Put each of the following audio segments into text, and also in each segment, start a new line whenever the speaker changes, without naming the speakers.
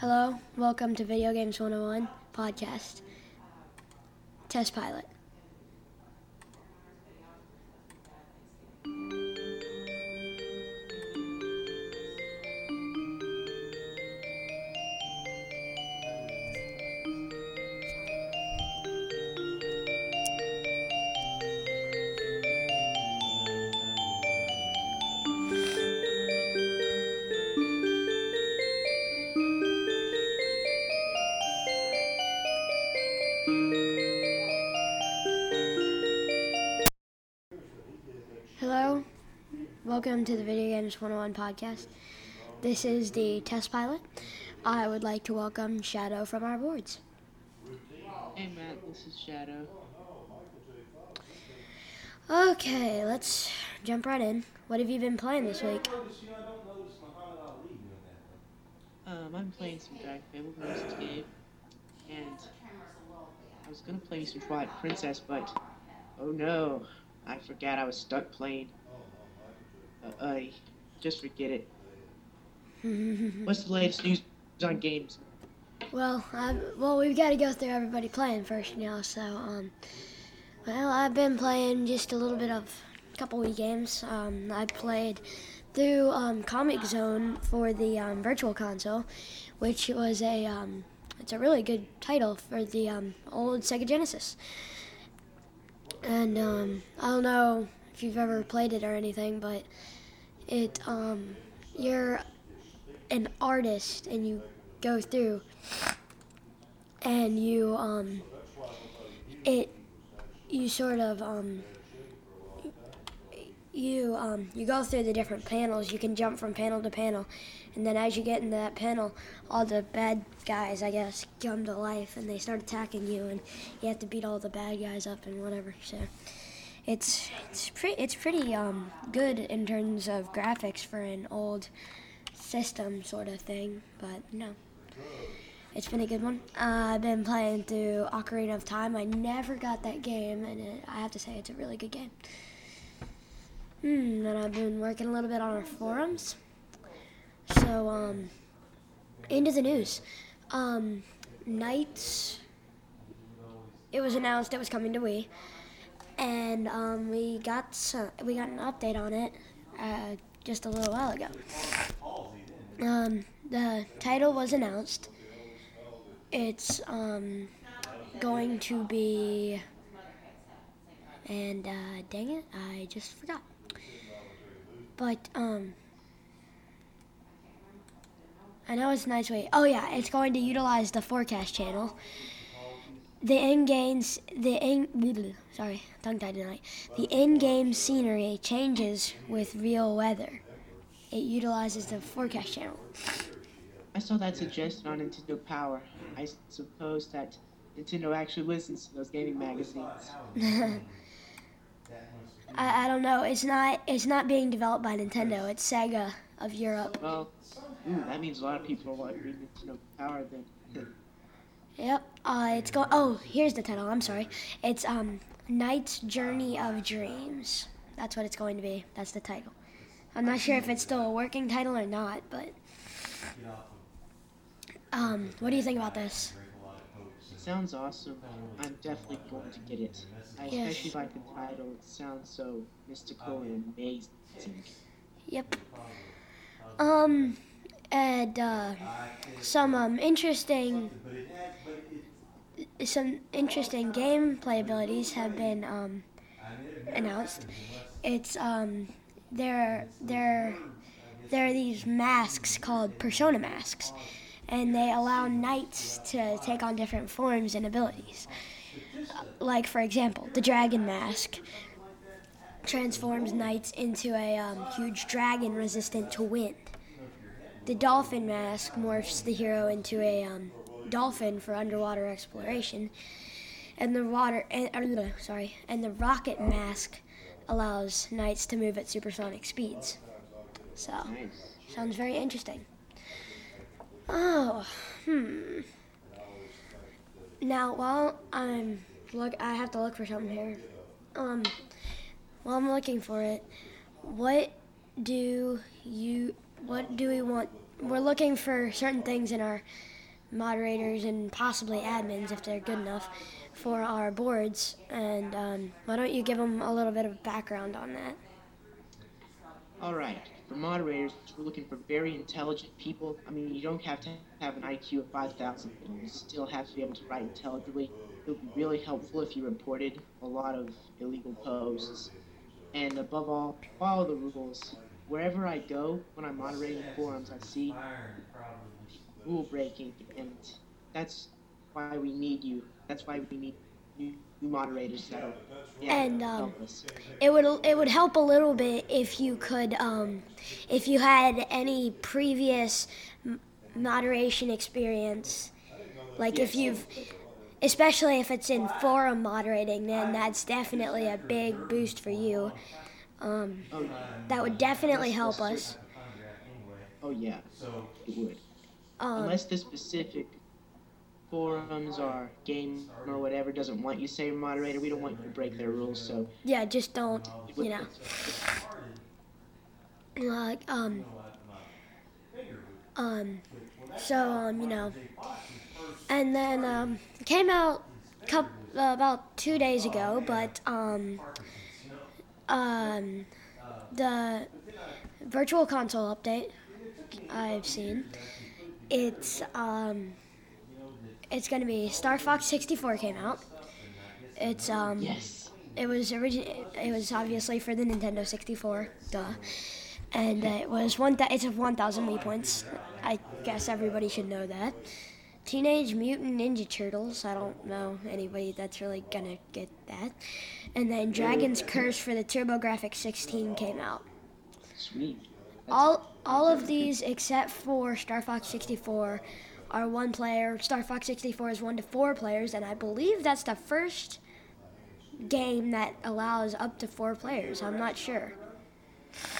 Hello, welcome to Video Games 101 podcast. Test pilot. Welcome to the Video Games 101 podcast. This is the test pilot. I would like to welcome Shadow from our boards.
Hey Matt, this is Shadow.
Okay, let's jump right in. What have you been playing this week?
Um, I'm playing some Dragon Fable Ghost game, and I was gonna play some Twilight Princess, but oh no, I forgot I was stuck playing. Uh, I just forget it. What's the latest news on games?
Well, I, well, we've got to go through everybody playing first now. So, um, well, I've been playing just a little bit of a couple of games. Um, I played through um, Comix Zone for the um, Virtual Console, which was a um, it's a really good title for the um, old Sega Genesis. And um, I don't know you've ever played it or anything, but it um, you're an artist and you go through and you um it you sort of um you um you go through the different panels. You can jump from panel to panel. And then as you get into that panel all the bad guys i guess come to life and they start attacking you and you have to beat all the bad guys up and whatever so it's it's pretty it's pretty um good in terms of graphics for an old system sort of thing but no it's been a good one. Uh, I've been playing through Ocarina of Time. I never got that game, and it, I have to say it's a really good game. Hmm, and I've been working a little bit on our forums. So, um, into the news. Um, NiGHTS. It was announced it was coming to Wii, and um, we got some, we got an update on it uh, just a little while ago. Um, the title was announced. It's um, going to be, and uh, dang it, I just forgot. But um, I know it's a nice way. Oh yeah, it's going to utilize the forecast channel. The in games, the in sorry, tongue tied tonight. The in-game scenery changes with real weather. It utilizes the forecast channel.
I saw that suggested on Nintendo Power. I suppose that Nintendo actually listens to those gaming magazines.
I, I don't know. It's not. It's not being developed by Nintendo. It's Sega of Europe.
Well, ooh, that means a lot of people are watching Nintendo Power then.
Yep. Uh, it's going. Oh, here's the title. I'm sorry. It's um, NiGHTS Journey of Dreams. That's what it's going to be. That's the title. I'm not sure if it's still a working title or not, but um, what do you think about this?
Sounds awesome. I'm definitely going to get it. I
Yes.
especially like the title. It sounds so mystical and amazing.
Yep. Um, and uh, some um interesting, some interesting gameplay abilities have been um announced. It's um there there there are these masks called persona masks, and they allow NiGHTS to take on different forms and abilities. Like for example, the dragon mask transforms NiGHTS into a um, huge dragon resistant to wind. The dolphin mask morphs the hero into a um, dolphin for underwater exploration, and the water and, uh, sorry, and the rocket mask allows NiGHTS to move at supersonic speeds. So,
Nice.
sounds very interesting. Oh, hmm. Now, while I'm look, I have to look for something here. Um, while I'm looking for it, what do you, what do we want we're looking for certain things in our moderators and possibly admins if they're good enough for our boards. And um, why don't you give them a little bit of background on that?
All right. For moderators, we're looking for very intelligent people. I mean, you don't have to have an IQ of 5,000, but you still have to be able to write intelligently. It would be really helpful if you reported a lot of illegal posts. And above all, follow the rules. Wherever I go, when I'm moderating forums, I see rule breaking, and that's why we need you. That's why we need new, new moderators that'll yeah,
And, um,
help us.
It would it would help a little bit if you could um, if you had any previous moderation experience, like if you've, especially if it's in forum moderating, then that's definitely a big boost for you. Um,
Oh,
that would definitely help us.
oh yeah, So it would.
Um,
Unless the specific forums or game or whatever doesn't want you to say you're moderator, we don't want you to break their rules. So
yeah, just don't, you know. Like um, um, so um, you know, and then um, came out coup uh, about two days ago, but um, um, the virtual console update I've seen, it's um, it's gonna be Star Fox 64 came out. It's um,
yes,
it was origin. It was obviously for the Nintendo 64, duh. And uh, it was one. Th- it's a 1,000 Wii points. I guess everybody should know that. Teenage Mutant Ninja Turtles. I don't know anybody that's really gonna get that. And then Dragon's Curse for the TurboGrafx 16 came out.
sweet.
All all of these except for Star Fox 64 are one player. Star Fox 64 is one to four players, and I believe that's the first game that allows up to four players. I'm not sure.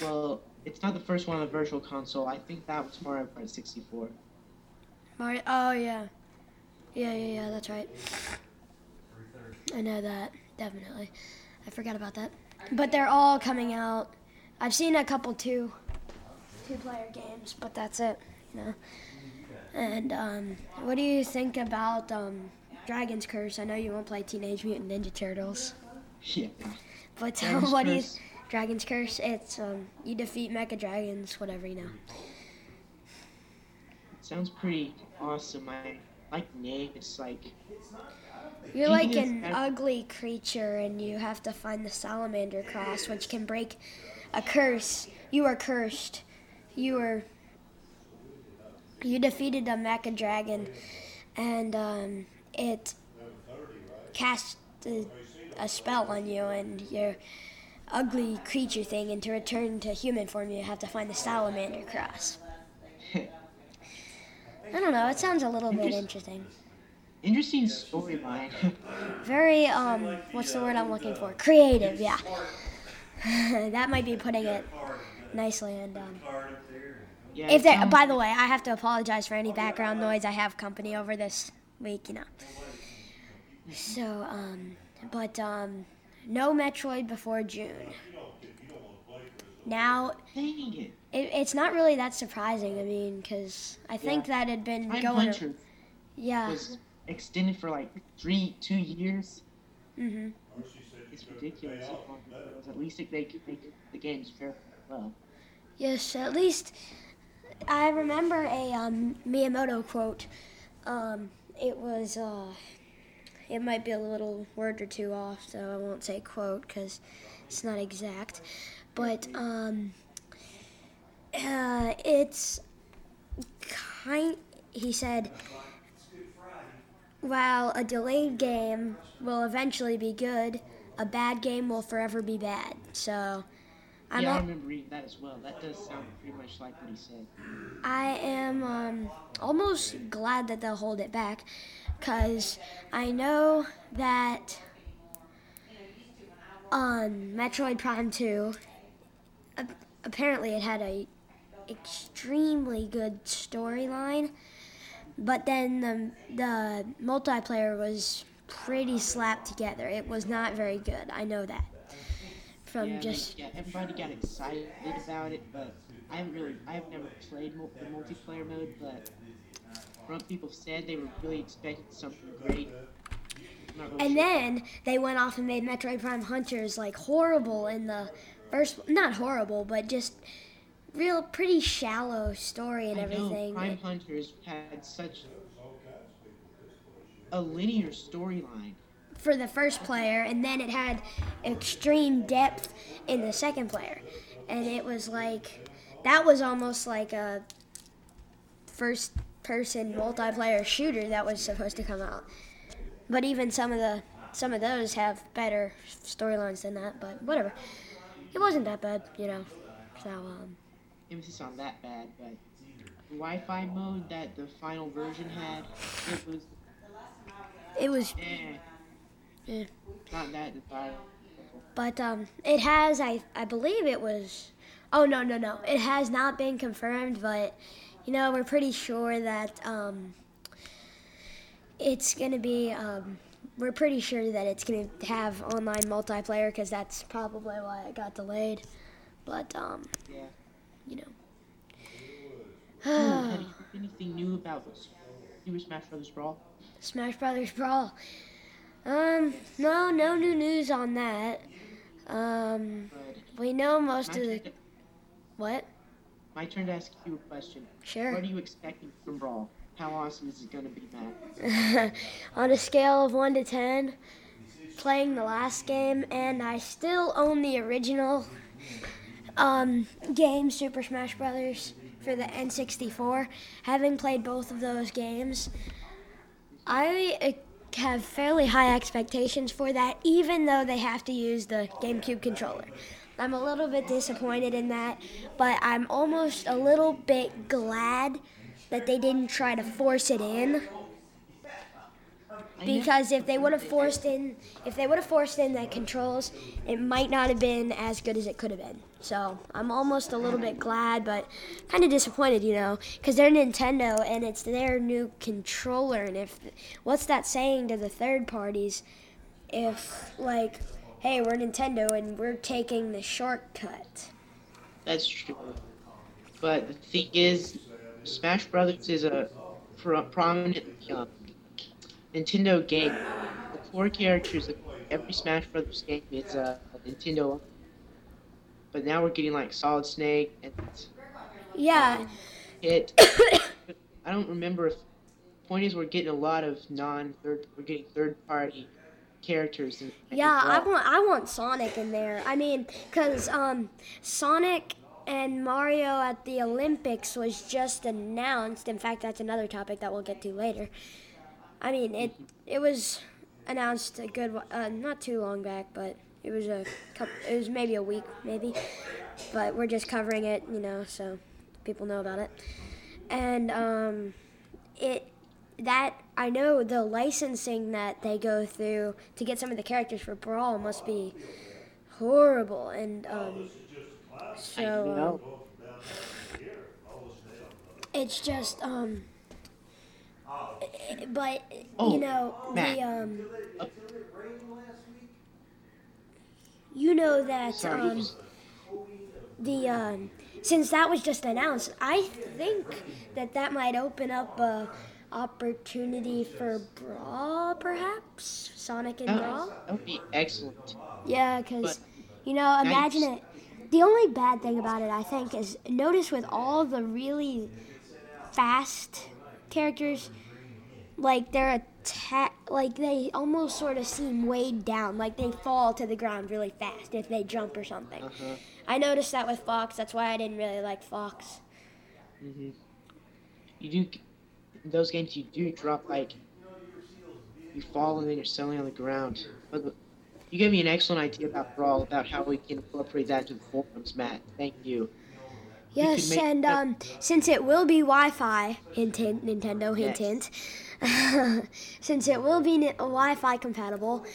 Well, it's not the first one on the virtual console. I think that was Mario Kart 64.
Mario. Oh yeah, yeah, yeah, yeah. That's right. I know that definitely. I forgot about that. But they're all coming out. I've seen a couple two, two-player games, but that's it. You know. And um, what do you think about um, Dragon's Curse? I know you won't play Teenage Mutant Ninja Turtles,
Yeah.
but
Dragon's
what do you?
Curse.
Dragon's Curse. It's um, you defeat mecha dragons, whatever you know.
Sounds pretty awesome. I like the name. It's like
You're like an
ev-
ugly creature, and you have to find the salamander cross, which can break a curse. You are cursed. You were. You defeated a mecha dragon, and um, it cast a, a spell on you, and your ugly creature thing. And to return to human form, you have to find the salamander cross. I don't know. It sounds a little bit interesting.
interesting storyline.
Very um what's the word I'm looking for? Creative, yeah. that might be putting it nicely and um
yeah.
if there
sounds-
by the way, I have to apologize for any background noise. I have company over this week, you know. So um but um no Metroid before June. Now
it.
it, it's not really that surprising. I mean, because I think that had been
Time
going.
Hunter
Yeah.
was extended for like three, two years.
hmm
It's ridiculous. At least they make the games very
Yes, at least I remember a um, Miyamoto quote. Um, it was, uh, it might be a little word or two off, so I won't say quote because it's not exact. But um, uh, it's kind. He said, "While a delayed game will eventually be good, a bad game will forever be bad." So. I'm
yeah, I remember reading that as well. That does sound pretty much like what he said.
I am um, almost glad that they'll hold it back because I know that on Metroid Prime 2, a- apparently it had a extremely good storyline, but then the, the multiplayer was pretty slapped together. It was not very good. I know that. From
yeah,
just
yeah, everybody got excited about it, but I haven't really, I've never played mul- the multiplayer mode, but from people said, they were really expecting something great. Really
And
sure.
then they went off and made Metroid Prime Hunters like horrible in the first, not horrible, but just real pretty shallow story and
I know
everything.
Prime Hunters had such a linear storyline.
For the first player, and then it had extreme depth in the second player. And it was like, that was almost like a first person multiplayer shooter that was supposed to come out. But even some of the some of those have better storylines than that, but whatever. It wasn't that bad, you know. So um
Emphasis on that bad, but the Wi-Fi mode that the final version had, it was
it was
eh, Not that desirable.
But um, it has, I, I believe it was. Oh no no no! It has not been confirmed, but you know we're pretty sure that um, it's gonna be. Um, we're pretty sure that it's gonna have online multiplayer because that's probably why it got delayed. But um,
Yeah.
you know.
Anything new about Super Smash Bros. Brawl?
Smash Brothers Brawl. Um, no, no new news on that. Um, we know most
my
of the
to,
what?
my turn to ask you a question.
Sure.
What are you expecting from Brawl? How awesome is it going to be, Matt?
on a scale of 1 to 10, playing the last game, and I still own the original um, game, Super Smash Brothers, for the N64. Having played both of those games, I have fairly high expectations for that, even though they have to use the GameCube controller. I'm a little bit disappointed in that, but I'm almost a little bit glad that they didn't try to force it in because if they would have forced in if they would have forced in the controls it might not have been as good as it could have been. So i'm almost a little bit glad but kind of disappointed you know because they're nintendo and it's their new controller and if what's that saying to the third parties? If like hey we're nintendo and we're taking the shortcut.
That's true. But the thing is, Smash Brothers is a pro- prominent um, Nintendo game. The core characters of every Smash Brothers game is uh, a Nintendo. But now we're getting like Solid Snake and
yeah
Hit. I don't remember if. Point is, we're getting a lot of non-third. We're getting third-party characters. In,
Yeah, I want I want Sonic in there. I mean, cause um, Sonic and Mario at the Olympics was just announced. In fact, that's another topic that we'll get to later. I mean, it it was announced a good uh, not too long back, but it was a couple, it was maybe a week maybe. But we're just covering it, you know, so people know about it. And um, it that I know the licensing that they go through to get some of the characters for Brawl must be horrible, and um, so um, it's just um, but
Oh,
you know
Matt.
the um, you know that
Sorry.
um, the um, since that was just announced, I think that that might open up a opportunity for Brawl, perhaps Sonic and
that,
Brawl.
that would be excellent.
Yeah, because you know, imagine
Nice.
it. The only bad thing about it, I think, is notice with all the really fast characters, like they're atta- like they almost sort of seem weighed down, like they fall to the ground really fast if they jump or something.
Uh-huh.
I noticed that with Fox. That's why I didn't really like Fox.
hmm You do in those games. You do drop like you fall and then you're selling on the ground. But you gave me an excellent idea about Brawl about how we can incorporate that into the forums, Matt. Thank you.
Yes,
make
and um, since it will be Wi-Fi, hint, hint, Nintendo, hint, hint. since it will be ni- Wi-Fi compatible,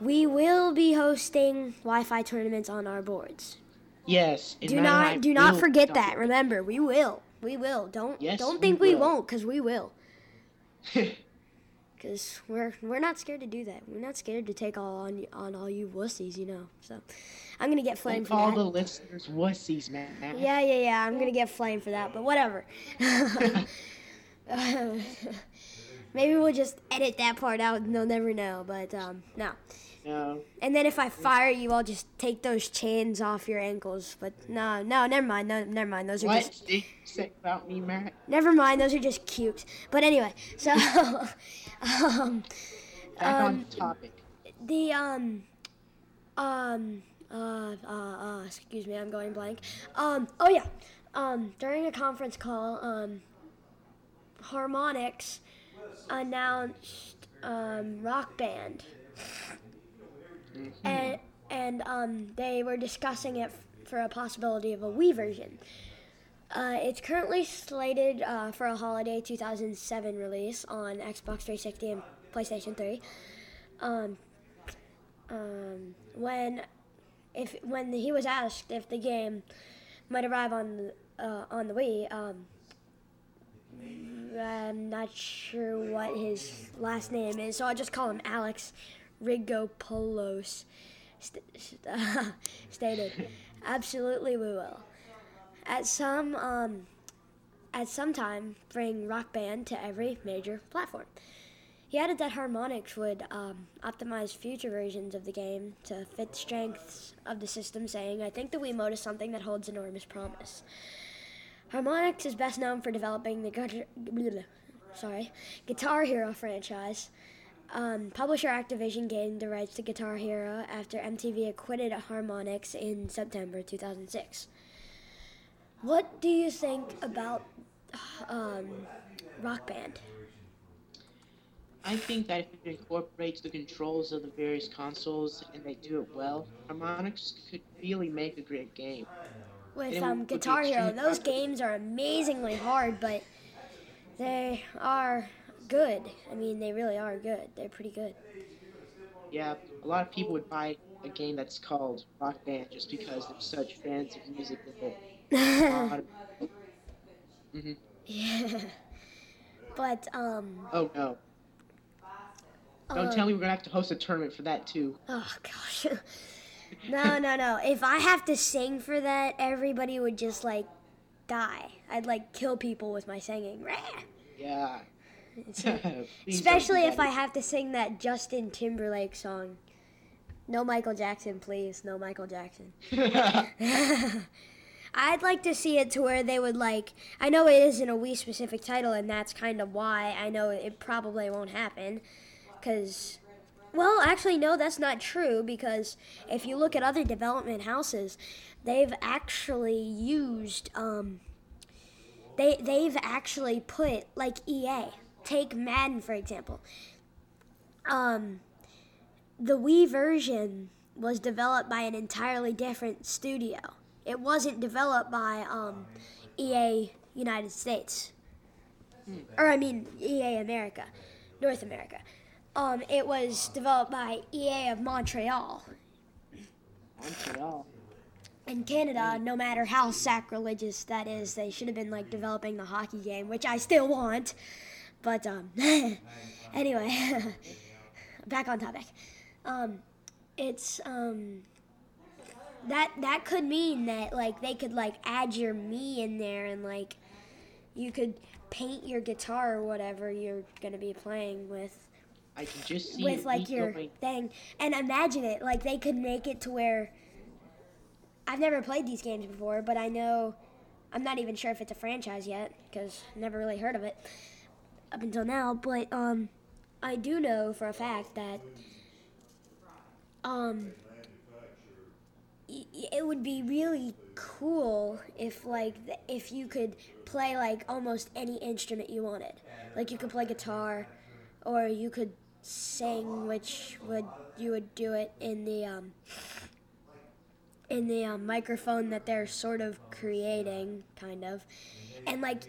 we will be hosting Wi-Fi tournaments on our boards.
Yes.
Do
Matt and I
not, do not forget that. Remember, we will, we will. Don't,
Yes,
don't think we
will.
won't, cause we will. because we're we're not scared to do that. We're not scared to take all on on all you wussies, you know. So I'm gonna get flamed for
all
that.
the listeners wussies, man.
Yeah, yeah, yeah. I'm gonna get flamed for that, but whatever. Maybe we'll just edit that part out and they'll never know. But um,
no.
And then if I fire you, I'll just take those chains off your ankles. But no, no, never mind. No, never mind. Those are
What
just
did you say about me, Matt?
never mind. Those are just cute. But anyway, so um,
Back
Um,
on topic.
the um um uh, uh uh excuse me i'm going blank um oh yeah um during a conference call um harmonix announced um rock band and and um they were discussing it f- for a possibility of a wii version. Uh, it's currently slated uh, for a holiday 2007 release on Xbox 360 and PlayStation 3. Um, um, when if when he was asked if the game might arrive on the uh, on the Wii, um, I'm not sure what his last name is, so I'll just call him Alex Rigopoulos. St- st- stated, absolutely we will. At some um, at some time, bring Rock Band to every major platform. He added that Harmonix would um, optimize future versions of the game to fit the strengths of the system, saying, I think the Wiimote is something that holds enormous promise. Harmonix is best known for developing the gu- sorry, Guitar Hero franchise. Um, publisher Activision gained the rights to Guitar Hero after MTV acquitted Harmonix in September 2006. What do you think about um, Rock Band?
I think that if it incorporates the controls of the various consoles and they do it well, Harmonix could really make a great game.
with
It
um, Guitar Hero. Those games are amazingly hard, but they are good. I mean, they really are good. They're pretty good.
Yeah, a lot of people would buy a game that's called Rock Band just because they're such fans of music that they. hmm
yeah. But um,
Oh no! Don't
uh,
tell me we're gonna have to host a tournament for that too.
Oh gosh. no, no, no. If I have to sing for that, everybody would just like die. I'd like kill people with my singing.
Yeah.
It's-
Please don't do
Especially if. I have to sing that Justin Timberlake song. No Michael Jackson, please. No Michael Jackson. I'd like to see it to where they would like. I know it isn't a Wii specific title, and that's kind of why I know it probably won't happen. Because, well, actually, no, that's not true. Because if you look at other development houses, they've actually used. Um, they they've actually put like EA. Take Madden for example. Um, the Wii version was developed by an entirely different studio. It wasn't developed by um, EA United States, or I mean EA America, North America. Um, it was developed by EA of Montreal.
Montreal.
In Canada, no matter how sacrilegious that is, they should have been like developing the hockey game, which I still want. But um, anyway, back on topic. Um, it's um, that that could mean that like they could like add your Mii in there and like you could paint your guitar or whatever you're gonna be playing with.
I can just see
with like your
going-
thing. And imagine it like they could make it to where i've never played these games before but i know i'm not even sure if it's a franchise yet because never really heard of it up until now but um i do know for a fact that um it would be really cool if like if you could play like almost any instrument you wanted. Like you could play guitar or you could sing which would you would do it in the um in the um, microphone that they're sort of creating kind of. And like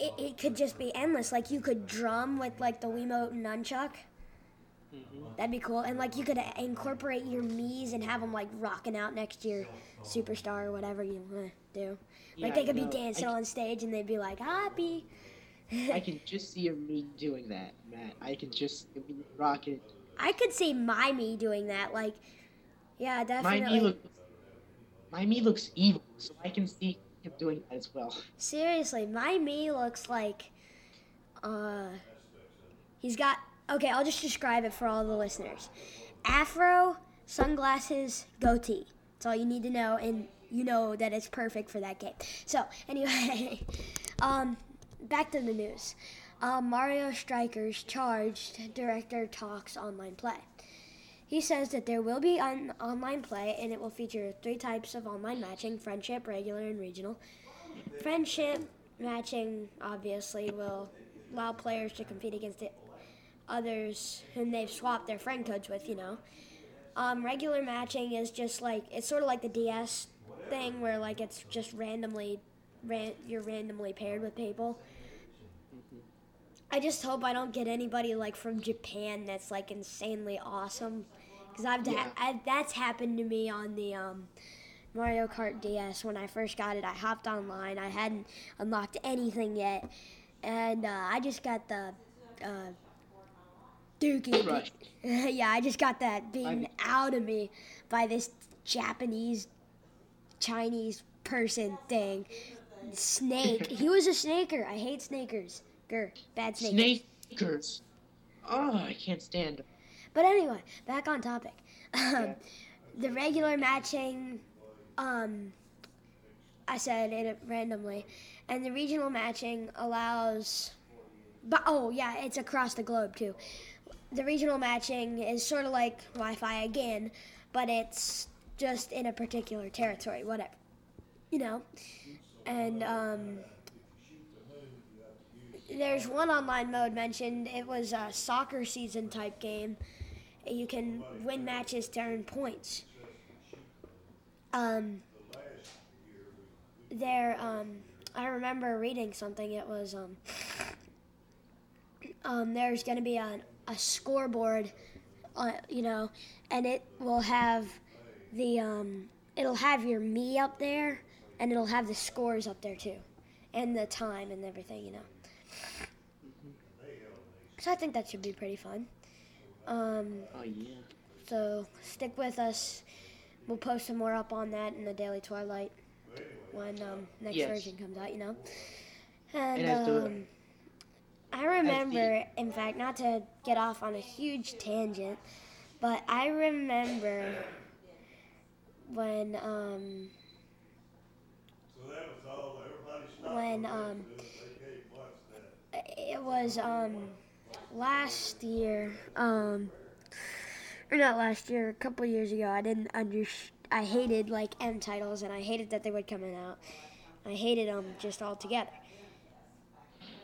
it, it could just be endless like you could drum with like the Wiimote nunchuck
Mhm.
That'd be cool. And like you could uh, incorporate your Mii's and have them like rocking out next to your superstar or whatever you want to do. Like
Yeah,
they could be dancing
I-
on stage and they'd be like happy.
I can just see a Mii doing that, Matt. I can just rock it.
I could see my Mii doing that. Like, yeah, definitely.
My Mii look, my Mii looks evil, so I can see him doing that as well.
Seriously, my Mii looks like uh he's got okay, I'll just describe it for all the listeners. Afro, sunglasses, goatee. That's all you need to know and you know that it's perfect for that game. So, anyway, um back to the news. Um, Mario Strikers charged director talks online play. He says that there will be on online play and it will feature three types of online matching friendship, regular, and regional. Friendship matching obviously will allow players to compete against the others whom they've swapped their friend codes with, you know. Um, regular matching is just like it's sort of like the DS thing where like it's just randomly ran, you're randomly paired with people. I just hope I don't get anybody like from Japan that's like insanely awesome because I've
Yeah.
I, that's happened to me on the um, Mario Kart DS when I first got it. I hopped online. I hadn't unlocked anything yet, and uh, I just got the uh, Dookie.
Crushed.
yeah, I just got that beaten
I-
out of me by this Japanese Chinese person thing. Snake. he was a snaker. I hate snakers. Grr. Bad snakers.
Snakers. Oh, I can't stand. 'em.
But anyway, back on topic. Um,
Yeah.
The regular matching, um, I said it randomly, and the regional matching allows. But oh yeah, it's across the globe too. The regional matching is sort of like Wi-Fi again, but it's just in a particular territory, whatever, you know. And um, there's one online mode mentioned. It was a soccer season type game. You can win matches to earn points. Um, there, um, I remember reading something. It was um, um, there's going to be a, a scoreboard, uh, you know, and it will have the um, it'll have your Mii up there, and it'll have the scores up there too, and the time and everything, you know. So I think that should be pretty fun. Um,
Oh yeah.
so stick with us. We'll post some more up on that in the Daily Twilight when um, next
Yes.
version comes out, you know. And,
And
um, I remember, in fact, not to get off on a huge tangent, but I remember when um, when um, it was um, last year, um, or not last year, a couple years ago. I didn't under. I hated like M titles, and I hated that they would come out. I hated them just altogether.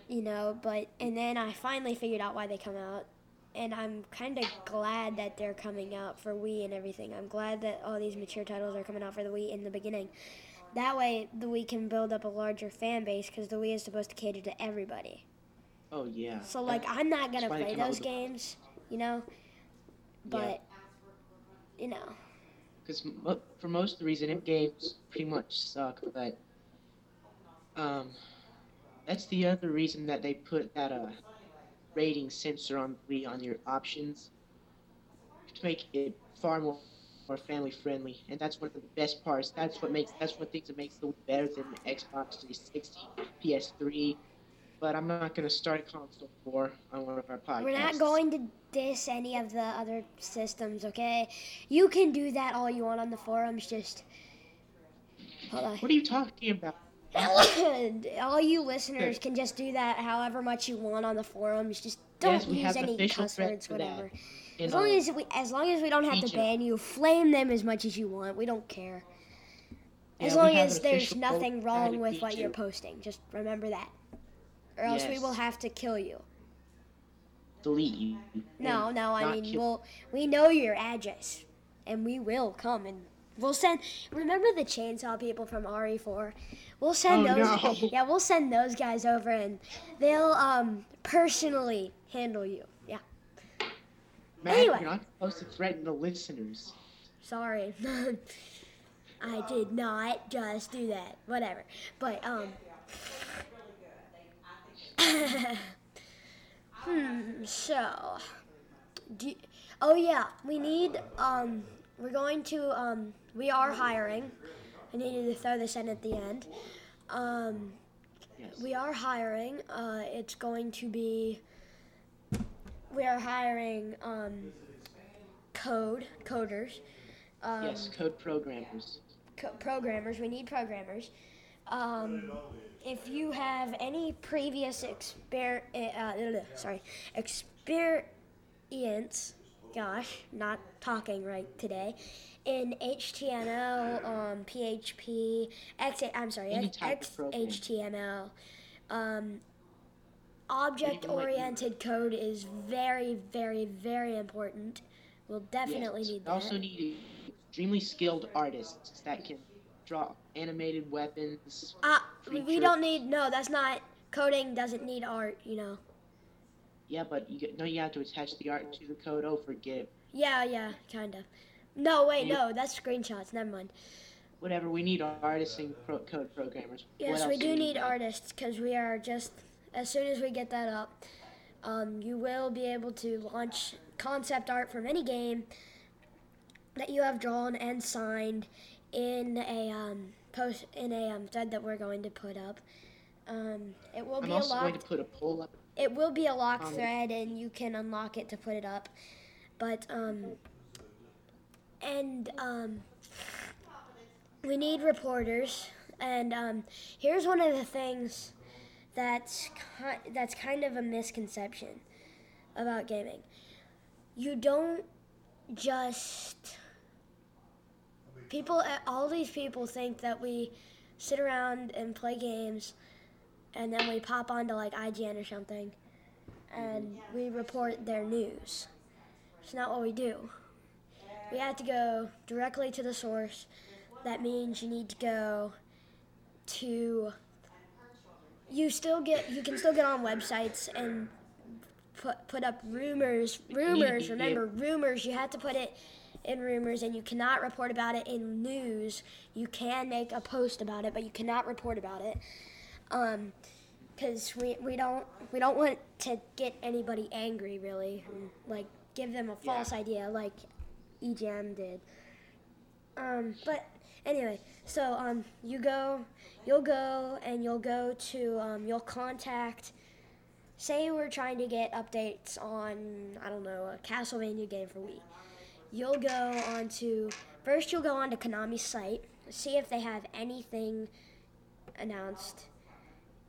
You know, but and then I finally figured out why they come out, and I'm kind of glad that they're coming out for Wii and everything. I'm glad that all these mature titles are coming out for the Wii in the beginning. That way, the Wii can build up a larger fan base because the Wii is supposed to cater to everybody.
Oh yeah.
So like I'm not gonna
That's why they
play those
the-
games, you know. But you know,
because mo- for most of the reason, it games pretty much suck. But um, that's the other reason that they put that uh rating censor on Wii on your options to make it far more more family friendly, and that's one of the best parts. That's what makes that's what things that makes the Wii better than the Xbox 360, PS3. But I'm not gonna start a console war on one of our podcasts.
we're not going to diss any of the other systems, okay? You can do that all you want on the forums. Just hold on.
What are you talking about?
all you listeners can just do that however much you want on the forums. Just don't
Yes,
use any cuss words, whatever. As long as we, as long as we don't have to ban you, flame them as much as you want. We don't care. As
Yeah,
long as there's nothing wrong with what you're posting. Just remember that. Or else we will have to kill you.
delete you.
No, no, I
not
mean,
kill-
we'll, we know your address. And we will come and we'll send. Remember the chainsaw people from RE4? We'll send
Oh,
those.
no.
Yeah, we'll send those guys over and they'll um personally handle you. Yeah.
Matt,
anyway.
you're not supposed to threaten the listeners.
Sorry. I did not just do that. Whatever. But um hmm. So, do, oh yeah, we need um. We're going to um. We are hiring. I needed to throw this in at the end. Um,
Yes.
we are hiring. Uh, it's going to be. We are hiring um, code coders. Um,
yes, code programmers.
co- programmers. We need programmers. Um, if you have any previous exper- uh, uh, sorry, experience, gosh, not talking right today, in HTML, um, PHP, X, I'm sorry,
Any
X,
type of program.
HTML, um, object-oriented code is very, very, very important. We'll definitely
yes.
need
We
that.
also need extremely skilled artists that can draw animated weapons.
Uh, we don't need no. That's not coding. Doesn't need art. You know.
Yeah, but you no, you have to attach the art to the code. Oh, forget.
Yeah, yeah, kind of. No, wait, no. That's screenshots. Never mind.
Whatever. We need artists and pro- code programmers.
Yes, we do need artists because we are just as soon as we get that up, um, you will be able to launch concept art from any game that you have drawn and signed in a um, post in a um, thread that we're going to put up. Um, it will
I'm
be a
also
locked.
going to put a poll up.
It will be a locked thread, and you can unlock it to put it up. But um, and um, we need reporters. And um, here's one of the things that's ki- that's kind of a misconception about gaming. You don't just people. Eh, all these people think that we sit around and play games, and then we pop onto like IGN or something, and we report their news. It's not what we do. We have to go directly to the source. That means you need to go to. You still get. You can still get on websites and put put up rumors. Rumors. Remember, rumors. You have to put it in rumors, and you cannot report about it in news. You can make a post about it, but you cannot report about it. Um, because we, we don't we don't want to get anybody angry really and, like give them a false
Yeah.
idea like EGM did. Um, but anyway, so um, you go, you'll go and you'll go to um, you'll contact. Say we're trying to get updates on I don't know a Castlevania game for Wii. You'll go onto first. You'll go onto Konami's site, see if they have anything announced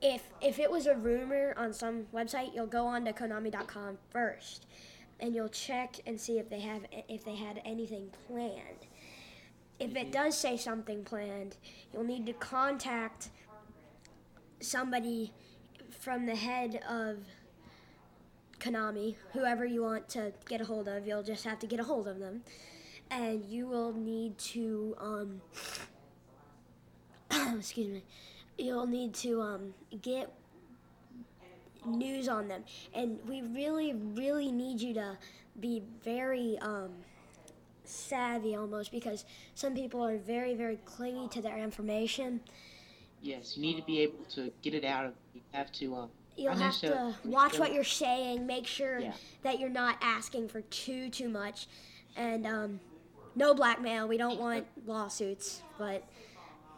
if if it was a rumor on some website, you'll go on to konami.com first and you'll check and see if they have if they had anything planned. If it mm-hmm. does say something planned, you'll need to contact somebody from the head of Konami, whoever you want to get a hold of, you'll just have to get a hold of them. And you will need to um excuse me you'll need to um, get news on them. And we really, really need you to be very um, savvy almost because some people are very, very clingy to their information.
Yes, you need to be able to get it out. of You have to. Um,
You'll have to watch what you're saying, make sure
Yeah.
that you're not asking for too, too much. And um, no blackmail. We don't want lawsuits. But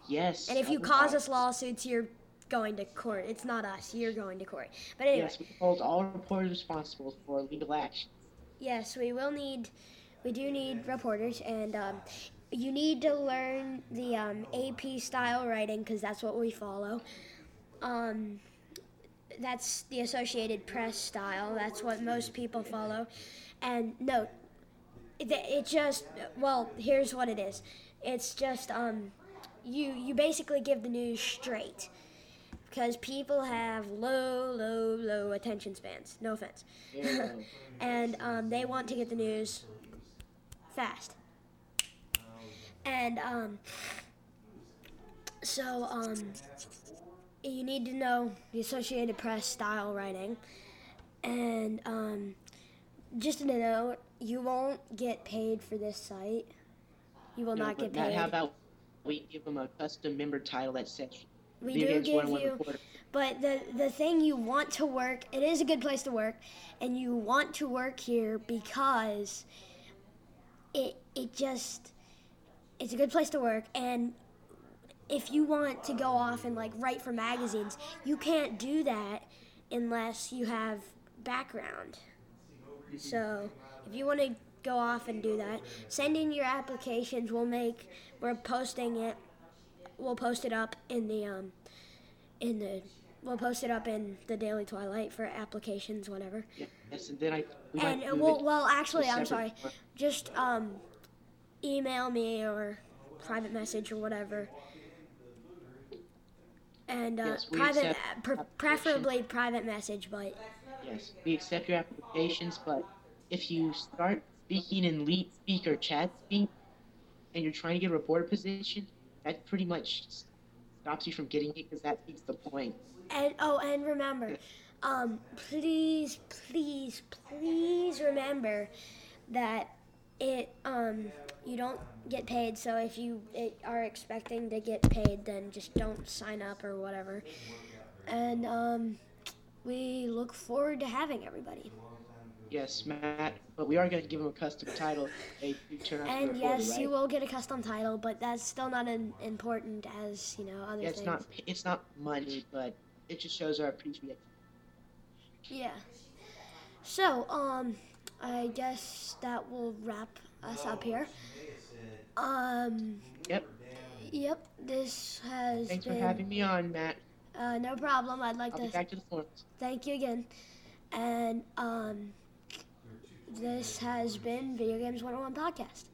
Yes.
and if you cause us lawsuits, you're going to court. It's not us. You're going to court. But anyway,
Yes, we hold all reporters responsible for legal action.
Yes, we will need, we do need reporters, and um, you need to learn the um, AP style writing because that's what we follow. Um, that's the Associated Press style. That's what most people follow. And no, it, it just well, here's what it is. It's just um, you you basically give the news straight because people have low, low, low attention spans. No offense. And um, they want to get the news fast. And um, so um, you need to know the Associated Press style writing, and um, just a note: you won't get paid for this site. You will
No,
not get paid.
How about we give them a custom member title that says
we do give
101
you
reporter.
But the the thing you want to work, it is a good place to work, and you want to work here because it it just it's a good place to work and if you want to go off and like write for magazines, you can't do that unless you have background. So, if you want to go off and do that, send in your applications. We'll make we're posting it. We'll post it up in the um in the we'll post it up in the Daily Twilight for applications, whatever.
Yes, and then I. We
And uh, well, well, actually, I'm sorry. Just um, email me or private message or whatever. And uh,
Yes,
private,
accept
pre- preferably private message, but
Yes, we accept your applications, but if you start speaking in leet speak or chat speak, and you're trying to get a reporter position, that pretty much stops you from getting it because that defeats the point.
and oh, and remember, um, please, please, please remember that it um you don't get paid. So if you are expecting to get paid, then just don't sign up or whatever. And um, we look forward to having everybody.
Yes, Matt, but we are going to give him a custom title. if turn out to be a
And yes,
right?
you will get a custom title, but that's still not as important as you know other
Yeah, it's
things.
not it's not money, but it just shows our appreciation.
Yeah. So, um, I guess that will wrap us up here. Um,
Yep.
yep, this has
Thanks for having me on, Matt.
uh, no problem. I'd like
I'll be
to
back to the forums.
thank you again. And um, this has been Video Games 101 Podcast.